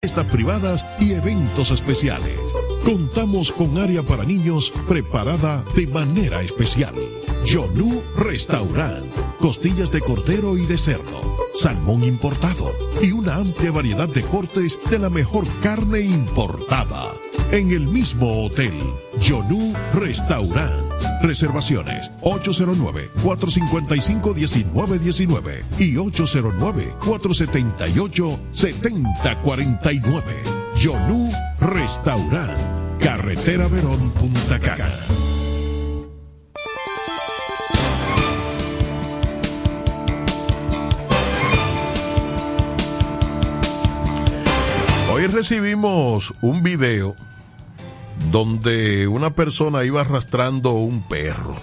fiestas privadas y eventos especiales. Contamos con área para niños preparada de manera especial. Yonu Restaurant, costillas de cordero y de cerdo, salmón importado y una amplia variedad de cortes de la mejor carne importada. En el mismo hotel, Yonu Restaurant. Reservaciones 809-455-1919 y 809-478-7049. Yonu Restaurant. Carretera Verón Punta Cana. Hoy recibimos un video donde una persona iba arrastrando un perro.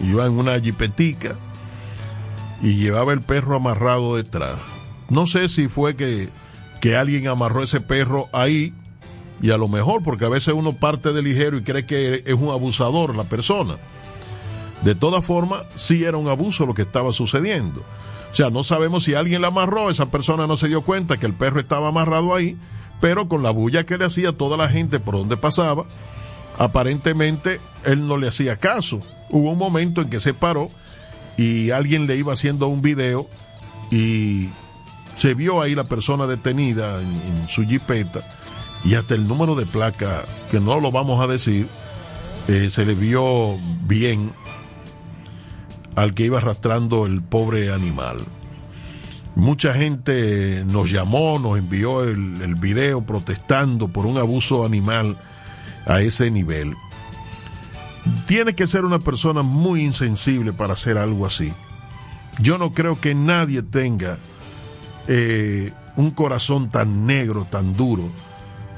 Iba en una jipetica y llevaba el perro amarrado detrás. No sé si fue que, que alguien amarró ese perro ahí y a lo mejor, porque a veces uno parte de ligero y cree que es un abusador la persona. De todas formas, sí era un abuso lo que estaba sucediendo. O sea, no sabemos si alguien la amarró, esa persona no se dio cuenta que el perro estaba amarrado ahí, pero con la bulla que le hacía toda la gente por donde pasaba, aparentemente él no le hacía caso. Hubo un momento en que se paró y alguien le iba haciendo un video y se vio ahí la persona detenida en, su jipeta y hasta el número de placa, que no lo vamos a decir, eh, se le vio bien al que iba arrastrando el pobre animal. Mucha gente nos llamó, nos envió el, video protestando por un abuso animal a ese nivel. Tiene que ser una persona muy insensible para hacer algo así. Yo no creo que nadie tenga eh, un corazón tan negro, tan duro,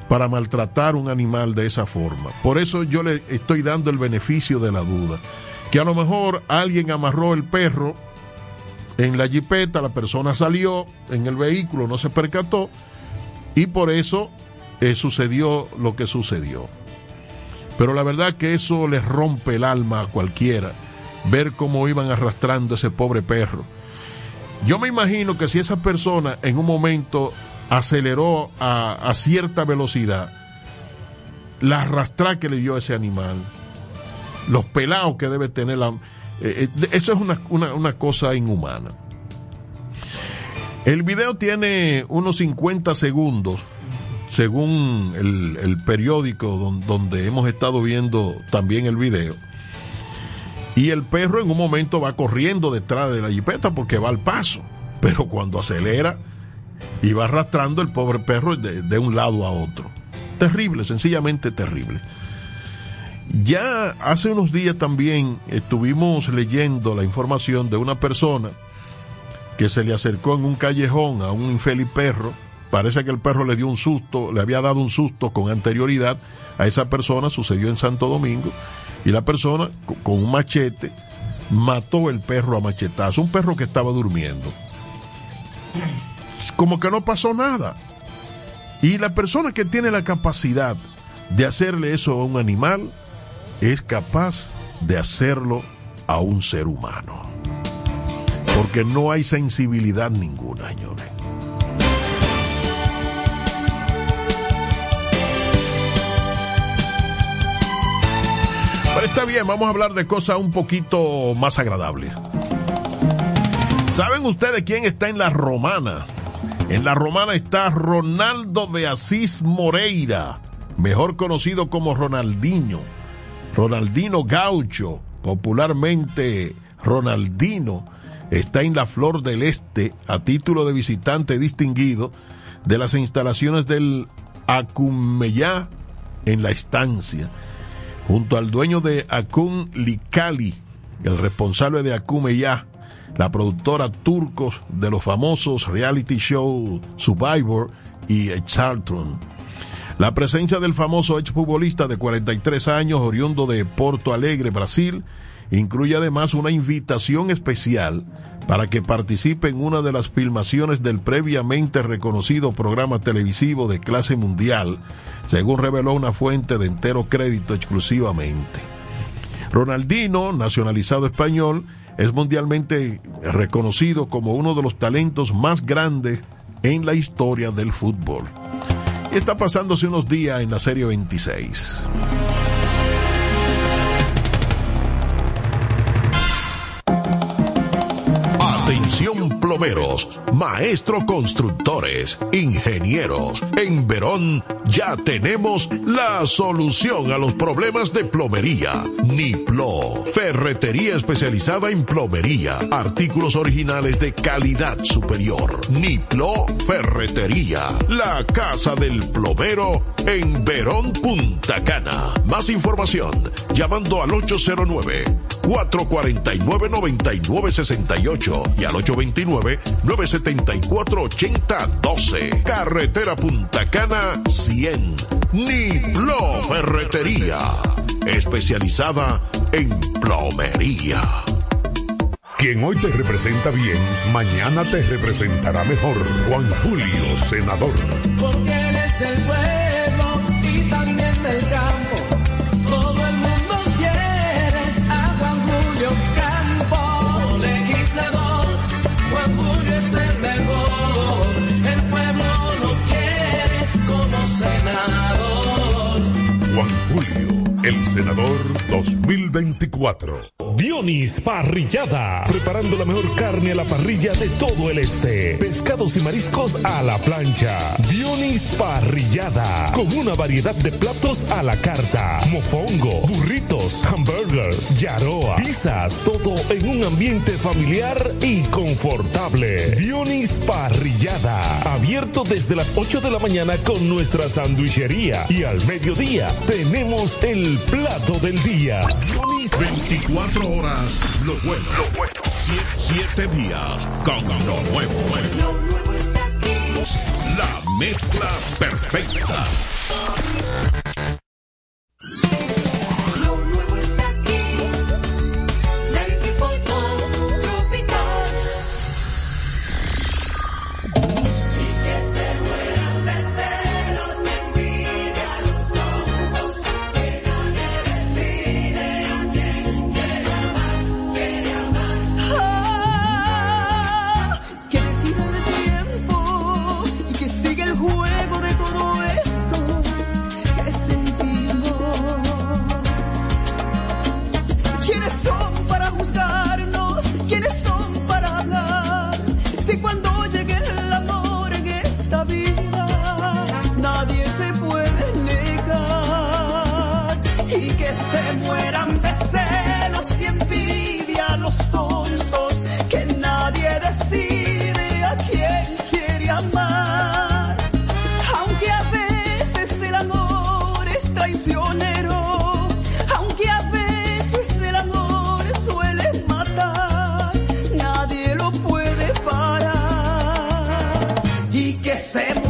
para maltratar un animal de esa forma. Por eso yo le estoy dando el beneficio de la duda. Que a lo mejor alguien amarró el perro en la jipeta, la persona salió en el vehículo, no se percató y por eso eh, sucedió lo que sucedió. Pero la verdad que eso les rompe el alma a cualquiera, ver cómo iban arrastrando ese pobre perro. Yo me imagino que si esa persona en un momento aceleró a, cierta velocidad, la arrastra que le dio ese animal, los pelados que debe tener la... eh, eh, eso es una, una, una cosa inhumana. El video tiene unos 50 segundos, según el, periódico don- donde hemos estado viendo también el video. Y el perro en un momento va corriendo detrás de la jipeta porque va al paso. Pero cuando acelera y va arrastrando el pobre perro de, de un lado a otro. Terrible, sencillamente terrible. Ya hace unos días también estuvimos leyendo la información de una persona que se le acercó en un callejón a un infeliz perro. Parece que el perro le dio un susto, le había dado un susto con anterioridad a esa persona, sucedió en Santo Domingo, y la persona co- con un machete mató el perro a machetazo, un perro que estaba durmiendo. Como que no pasó nada. Y la persona que tiene la capacidad de hacerle eso a un animal es capaz de hacerlo a un ser humano. Porque no hay sensibilidad ninguna, señores. Pero está bien, vamos a hablar de cosas un poquito más agradables. ¿Saben ustedes quién está en la romana? En la romana está Ronaldo de Asís Moreira, mejor conocido como Ronaldinho. Ronaldino Gaucho, popularmente Ronaldino, está en la Flor del Este a título de visitante distinguido de las instalaciones del Acumeyá en la estancia, junto al dueño de Acun Licali, el responsable de Acumeyá, la productora turcos de los famosos reality show Survivor y Charlton. La presencia del famoso exfutbolista de 43 años, oriundo de Porto Alegre, Brasil, incluye además una invitación especial para que participe en una de las filmaciones del previamente reconocido programa televisivo de clase mundial, según reveló una fuente de entero crédito exclusivamente. Ronaldino, nacionalizado español, es mundialmente reconocido como uno de los talentos más grandes en la historia del fútbol. Y está pasándose unos días en la serie 26. Plomeros, maestro constructores, ingenieros. En Verón ya tenemos la solución a los problemas de plomería. Niplo, ferretería especializada en plomería, artículos originales de calidad superior. Niplo Ferretería, la casa del plomero en Verón Punta Cana. Más información llamando al 809 449 9968 y al 829-974-8012. Carretera Punta Cana 100. Niplo Ferretería. Especializada en plomería. Quien hoy te representa bien, mañana te representará mejor. Juan Julio, senador. Porque él es del el senador 2024. Dionis Parrillada, preparando la mejor carne a la parrilla de todo el este. Pescados y mariscos a la plancha. Dionis Parrillada, con una variedad de platos a la carta. Mofongo, burritos, hamburgers, yaroa, pizzas, todo en un ambiente familiar y confortable. Dionis Parrillada, abierto desde las 8 de la mañana con nuestra sandwichería. Y al mediodía tenemos el plato del día. Dionis 24 horas, lo bueno. Lo bueno. siete días con lo nuevo. Lo nuevo está aquí. La mezcla perfecta. Y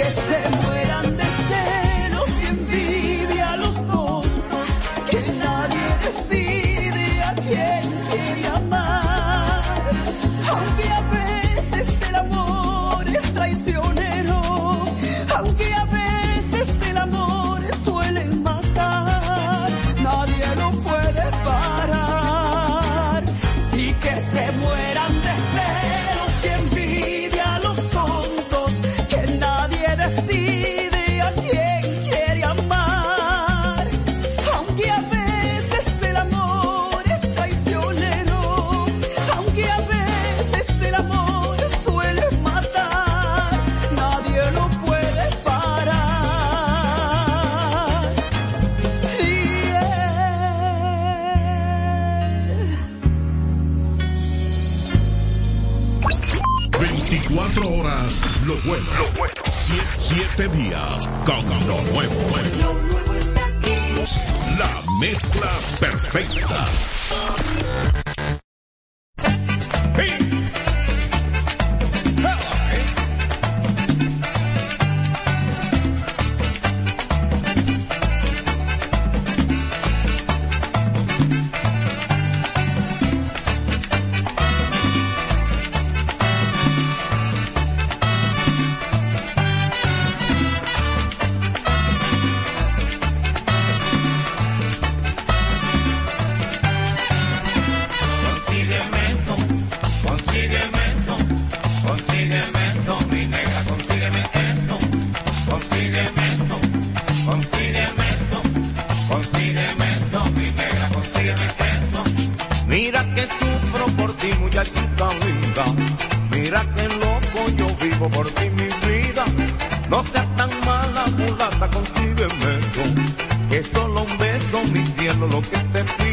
que se así de beso, que solo un beso, mi cielo, lo que te pido.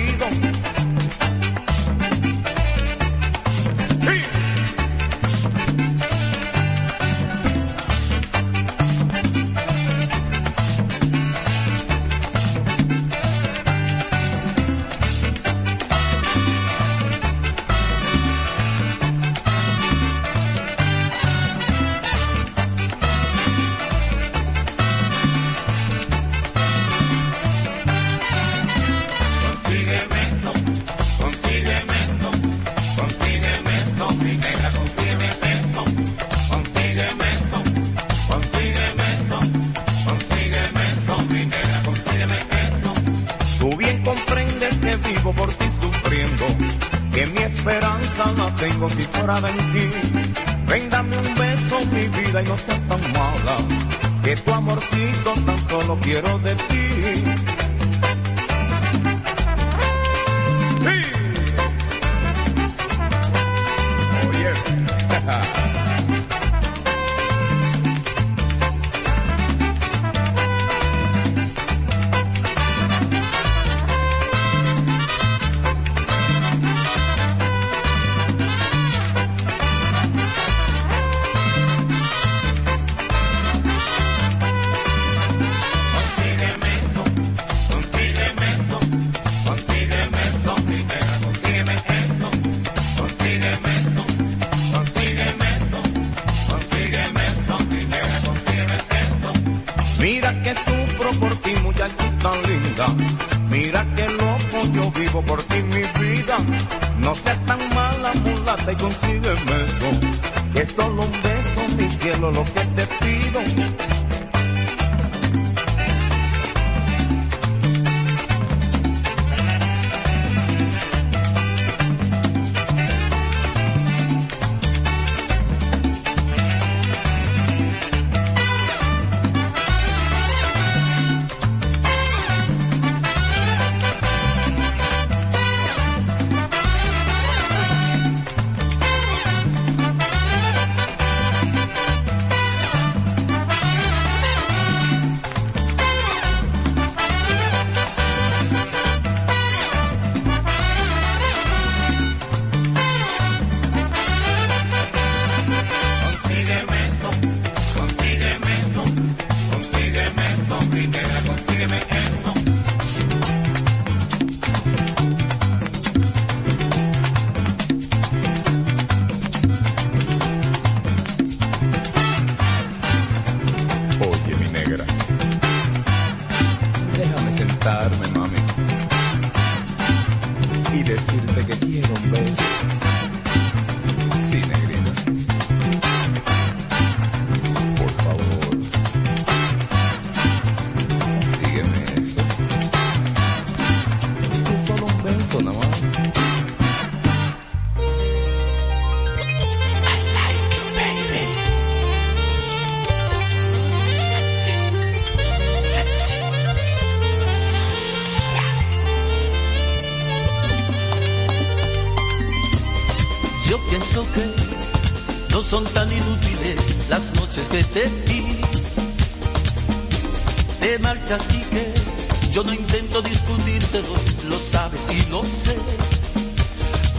Yo no intento discutírtelo, lo sabes y lo sé.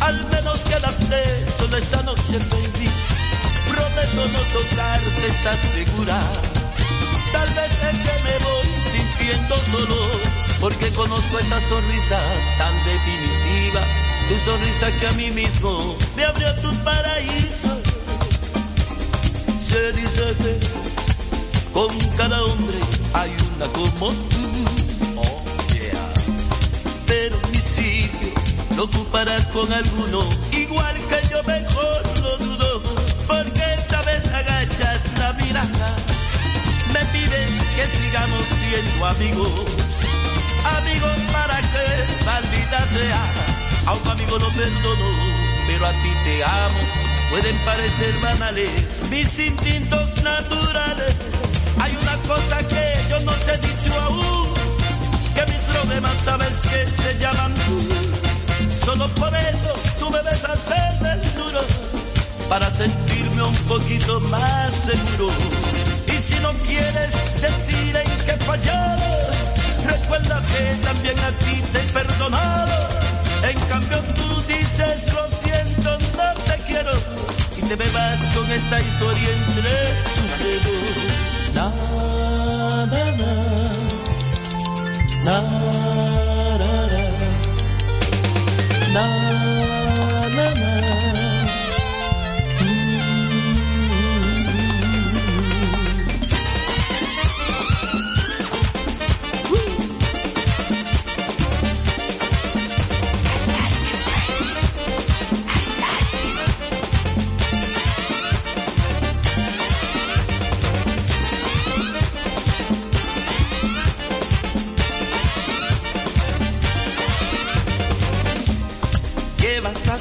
Al menos quédate solo esta noche, baby. Prometo no tocarte, ¿estás segura? Tal vez es que me voy sintiendo solo, porque conozco esa sonrisa tan definitiva. Tu sonrisa que a mí mismo me abrió tu paraíso. Se dice que con cada hombre hay una como lo ocuparás con alguno, igual que yo mejor lo dudo, porque esta vez agachas la mirada, me pides que sigamos siendo amigos, amigos para que maldita sea, a un amigo lo perdono, pero a ti te amo, pueden parecer banales mis instintos naturales, hay una cosa que yo no te he dicho aún, que mis problemas sabes que se llaman tú. Solo por eso tú me ves hacer del duro para sentirme un poquito más seguro. Y si no quieres decir en qué fallado, recuerda que también a ti te he perdonado. En cambio tú dices lo siento, no te quiero y te me vas con esta historia entre dedos. Na, na, na,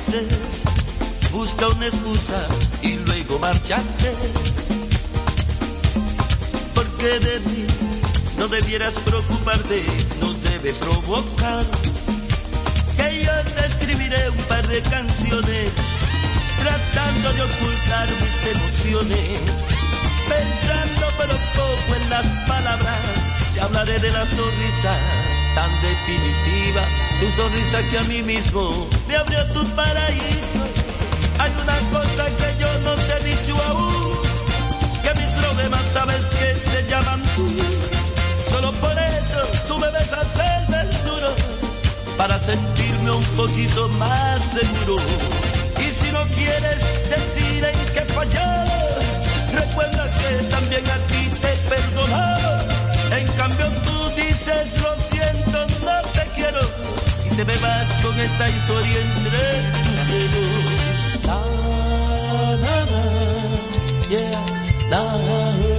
¿Qué vas a hacer? Busca una excusa y luego marcharte. Porque de mí no debieras preocuparte, no debes provocar. Que yo te escribiré un par de canciones tratando de ocultar mis emociones. Pensando pero poco en las palabras, te hablaré de la sonrisa tan definitiva, tu sonrisa que a mí mismo me abrió tu paraíso. Hay una cosa que yo no te he dicho aún, que mis problemas sabes que se llaman tú. Solo por eso tú me ves hacer del duro, para sentirme un poquito más seguro. Y si no quieres decir en qué fallado, recuerda que también a ti te he perdonado. En cambio tú dices lo te me vas con esta historia entre dedos. Na, na, yeah, na,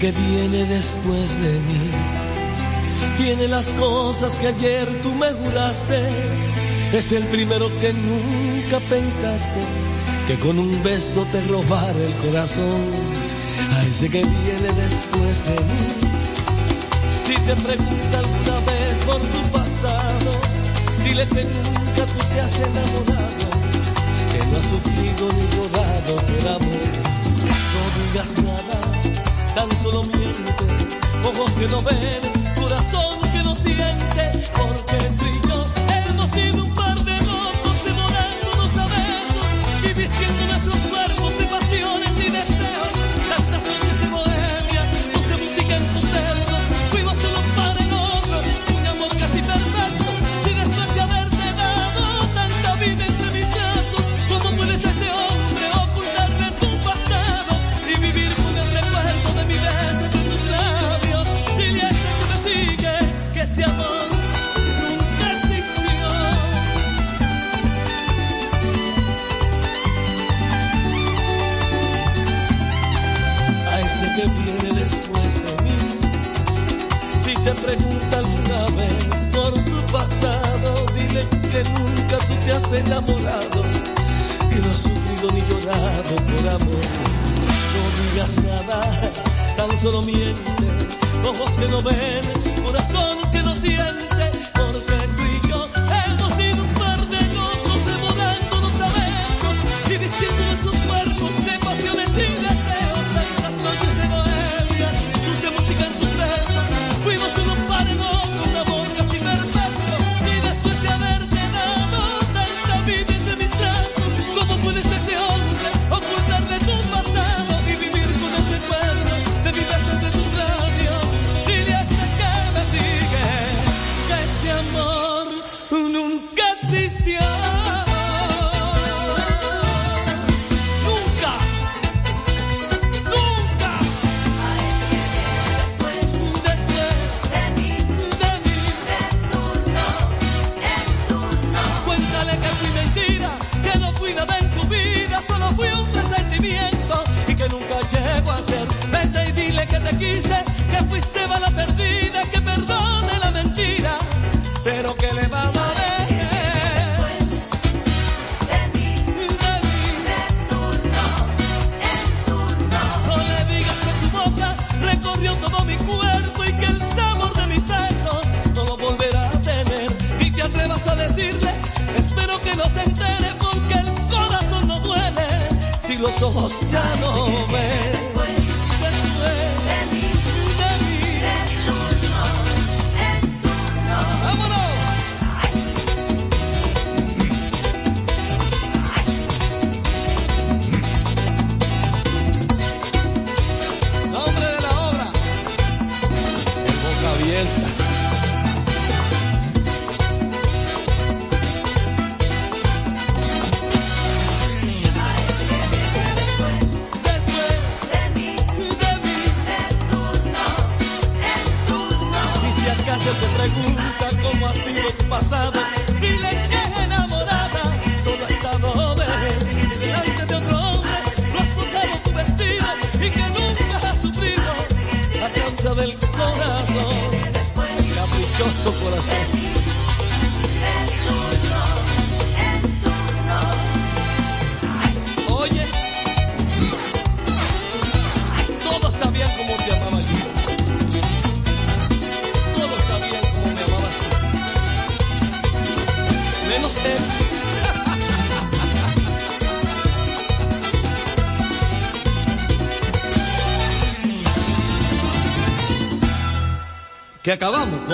que viene después de mí tiene las cosas que ayer tú me juraste. Es el primero que nunca pensaste que con un beso te robar el corazón. A ese que viene después de mí. Si te pregunta alguna vez por tu pasado, dile que nunca tú te has enamorado, que no has sufrido ni llorado por amor. No digas nada tan solo miente, ojos que no ven, corazón que no siente, porque tú y yo hemos sido enamorado y no has sufrido ni llorado por amor. No digas nada, tan solo miente, ojos que no ven, corazón que no siente, porque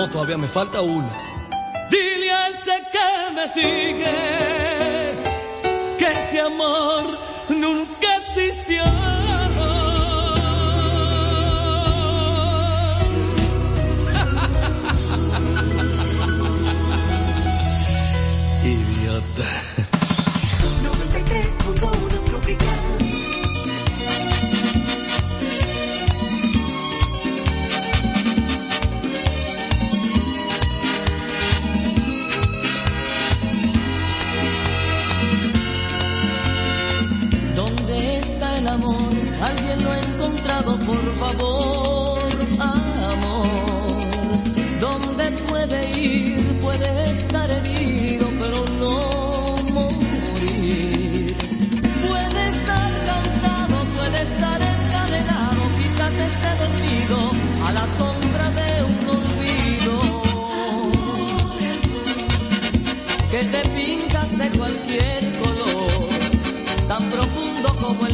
todavía me falta una. Dile a ese que me sigue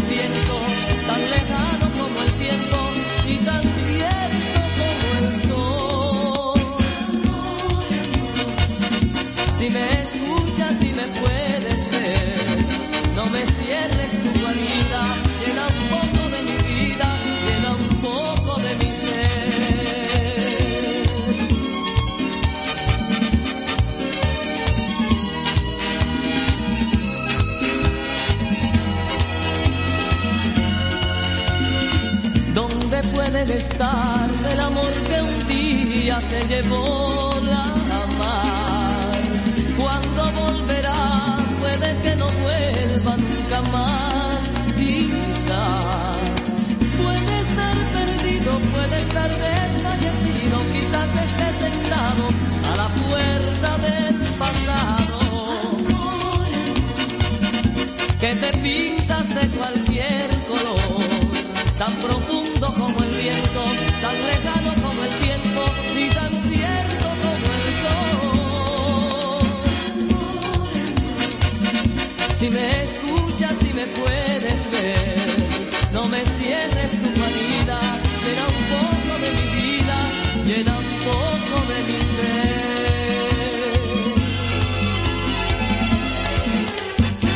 viento tan lejano. estar el amor que un día se llevó la mar. Cuando volverá, puede que no vuelva nunca más, quizás. Puede estar perdido, puede estar desfallecido, quizás esté sentado a la puerta del pasado. Que te pintas de cualquier color, tan profundo No me cierres tu vida, llena un poco de mi vida, llena un poco de mi ser.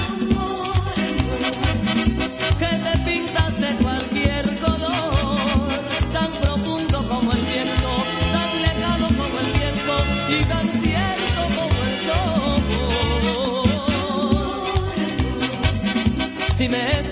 amor Que te pintas de cualquier color, tan profundo como el viento, tan lejano como el viento y tan cierto como el sol. Si me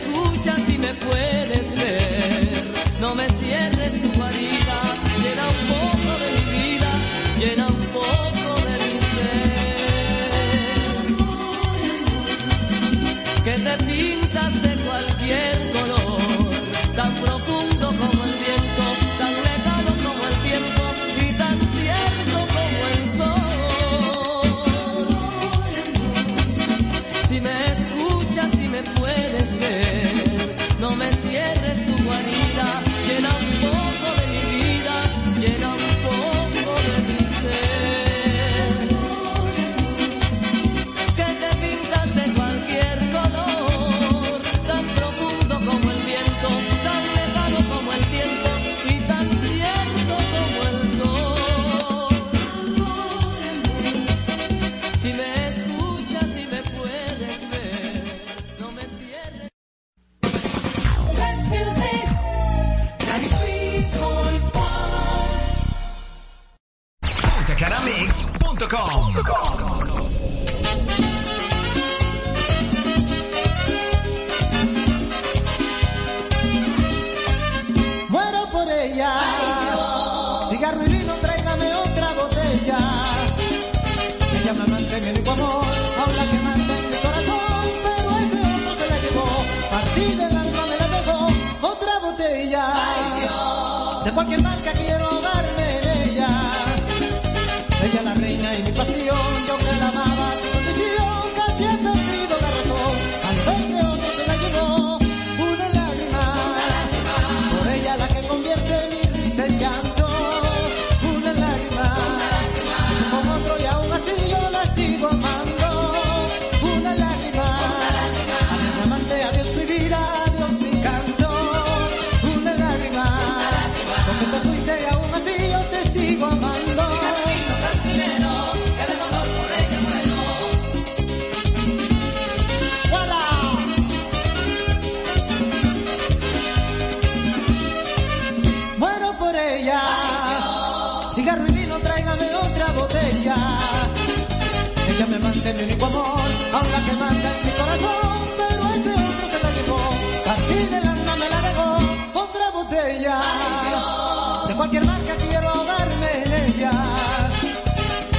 Cigarro y vino, tráigame otra botella. Ella me mantiene en único amor, aún la que manda en mi corazón, pero ese otro se la llevó. Aquí de lana me la dejó, otra botella. De cualquier marca quiero ahogarme en ella.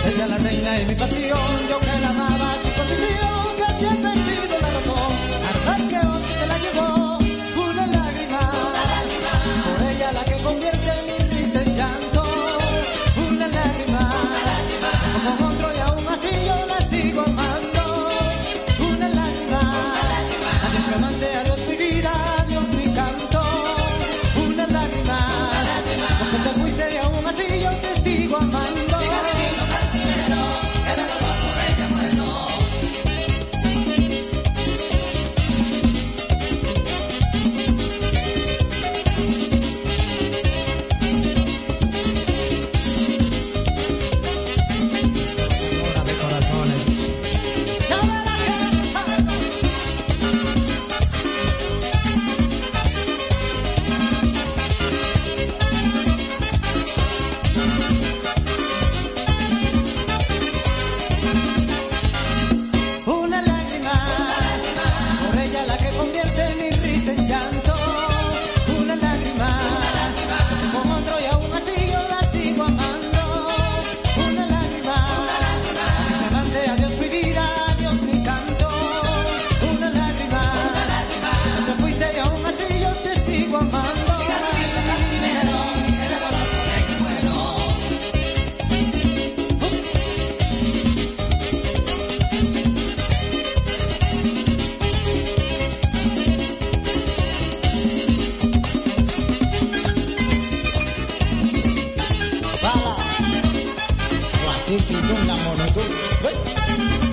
Ella la reina de mi pasión, yo que la amaba. sin sin un amor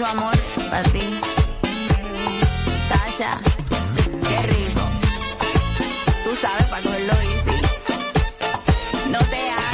mucho amor para ti. Tasha, qué rico. Tú sabes para cogerlo easy. No te hagas.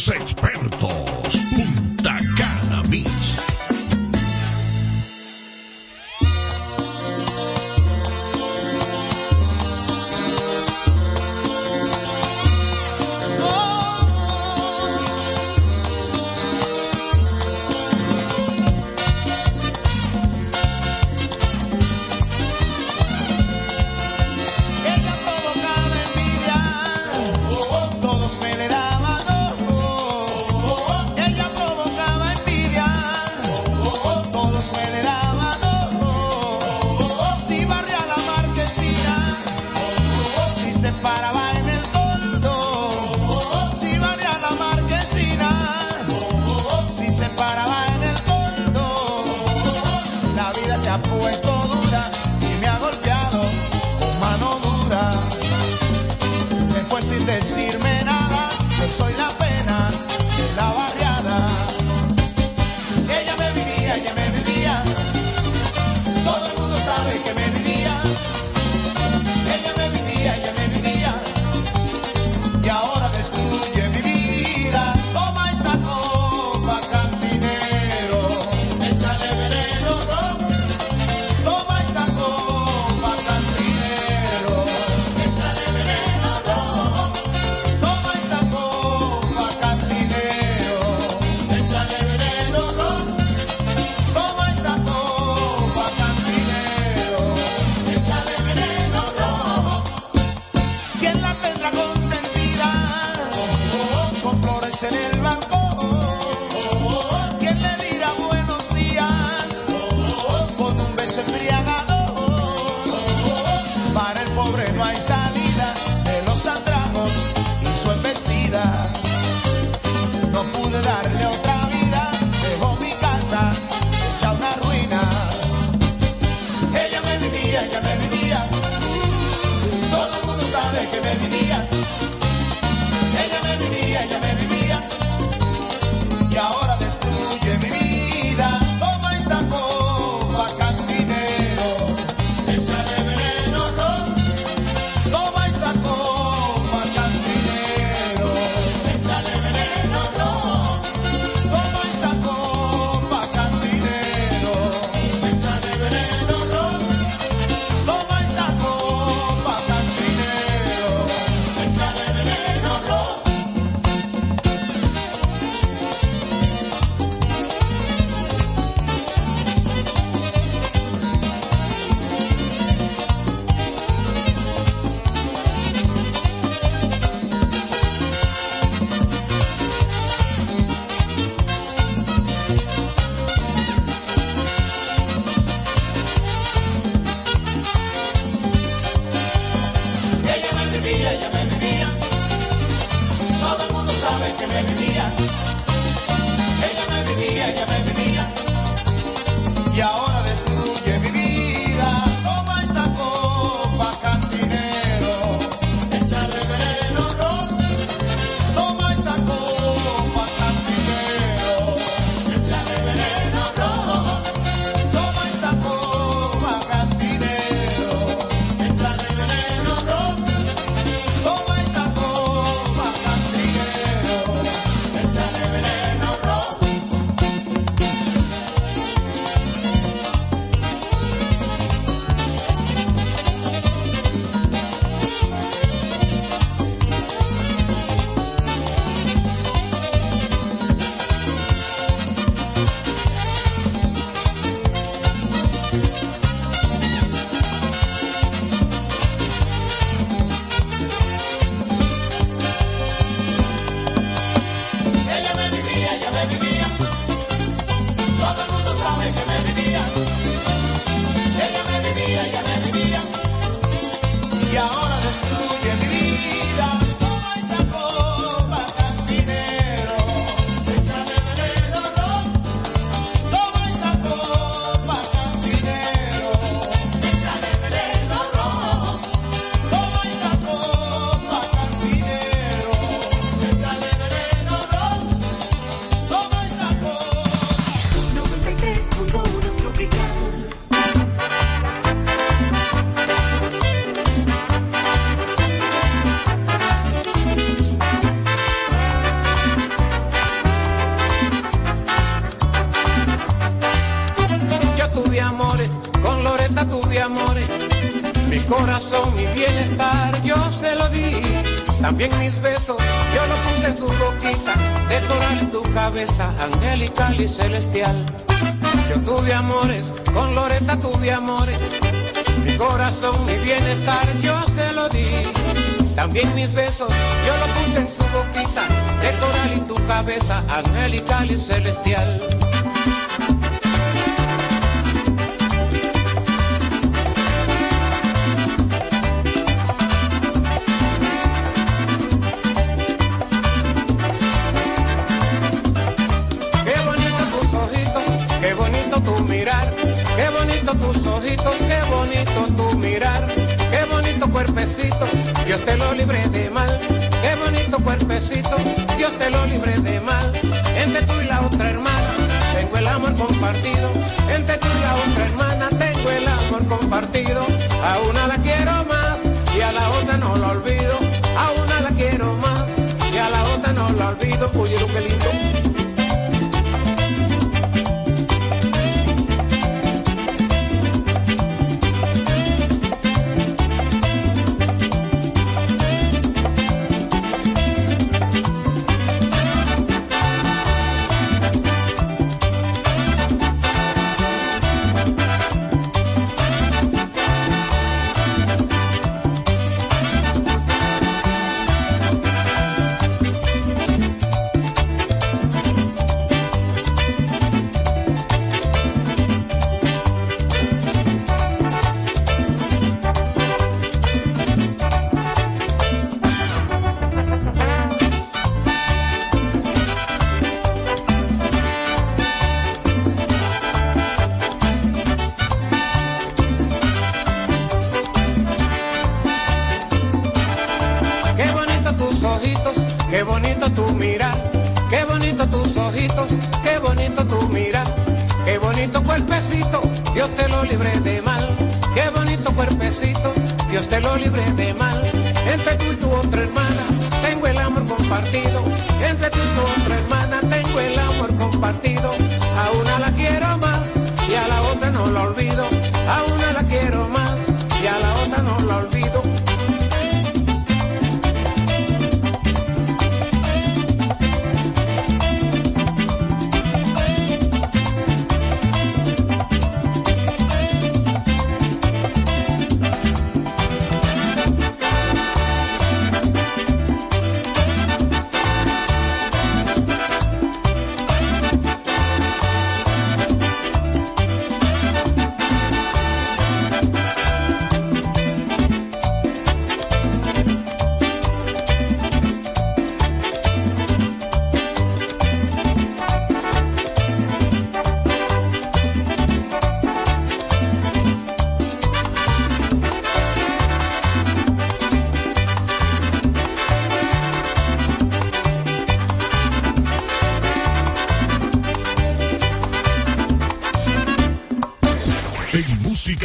6 ahora.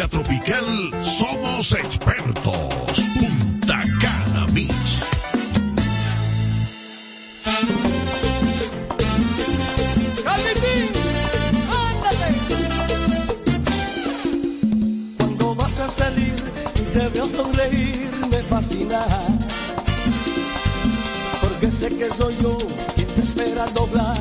tropical somos expertos. Punta Cana Beach. Cuando vas a salir y te veo sonreír, me fascina. Porque sé que soy yo quien te espera doblar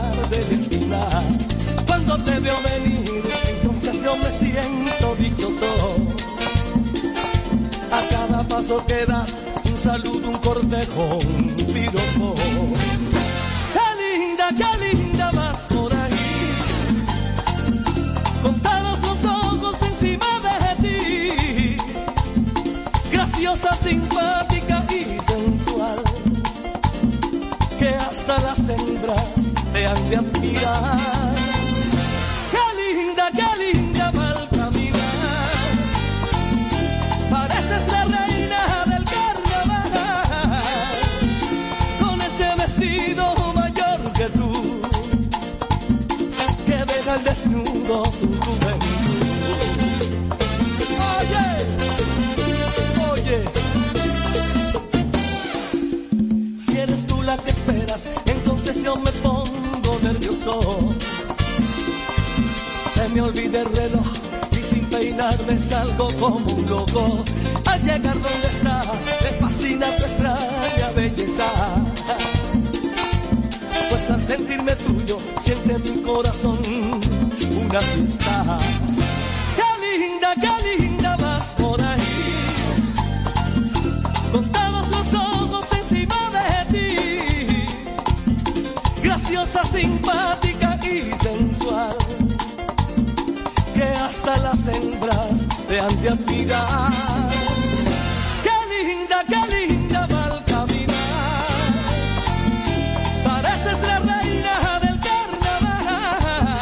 que un saludo, un cortejo, un piropo. olvide el reloj y sin peinarme salgo como un loco. Al llegar donde estás, me fascina tu extraña belleza. Pues al sentirme tuyo, siente mi corazón una fiesta. te han de admirar. Qué linda, qué linda va al caminar. Pareces la reina del carnaval.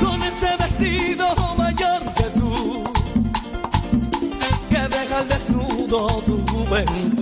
Con ese vestido mayor que tú, que deja al desnudo tu juventud.